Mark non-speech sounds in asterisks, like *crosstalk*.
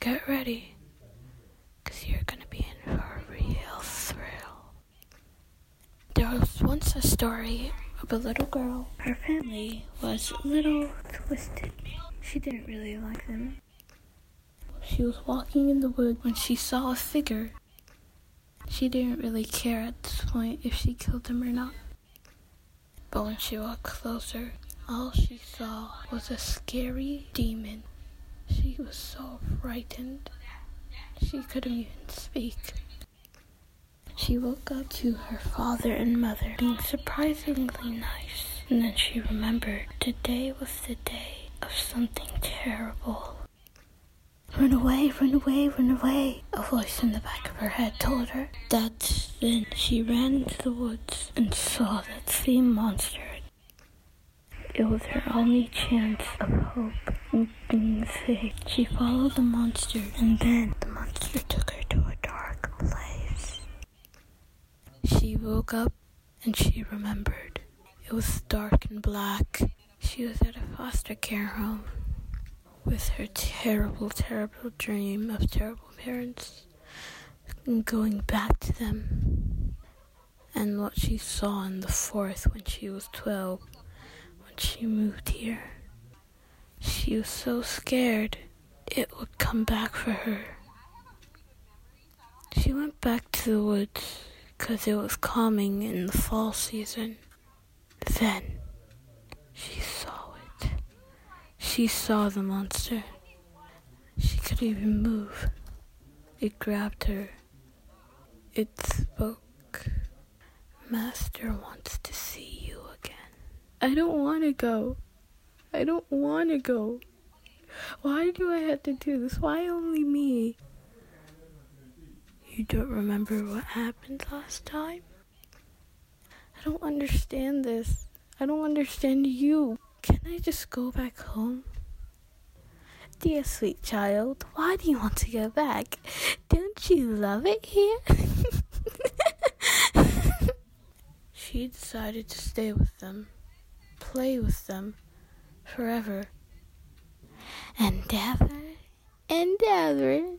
get ready, because you're going to be in for a real thrill. There was once a story of a little girl. Her family was a little twisted. She didn't really like them. She was walking in the woods when she saw a figure. She didn't really care at this point if she killed him or not. But when she walked closer, all she saw was a scary demon. Was so frightened. She couldn't even speak. She woke up to her father and mother being surprisingly nice. And then she remembered today was the day of something terrible. Run away, run away, run away, a voice in the back of her head told her. That's then she ran into the woods and saw that same monster. It was her only chance of hope and being safe. She followed the monster, and then the monster took her to a dark place. She woke up and she remembered. It was dark and black. She was at a foster care home with her terrible, terrible dream of terrible parents and going back to them. And what she saw in the forest when she was 12 she moved here. She was so scared it would come back for her. She went back to the woods because it was calming in the fall season. Then she saw it. She saw the monster. She could even move. It grabbed her. It spoke. Master wants I don't want to go. I don't want to go. Why do I have to do this? Why only me? You don't remember what happened last time? I don't understand this. I don't understand you. Can I just go back home? Dear sweet child, why do you want to go back? Don't you love it here? *laughs* she decided to stay with them play with them forever. and ever and endeavor,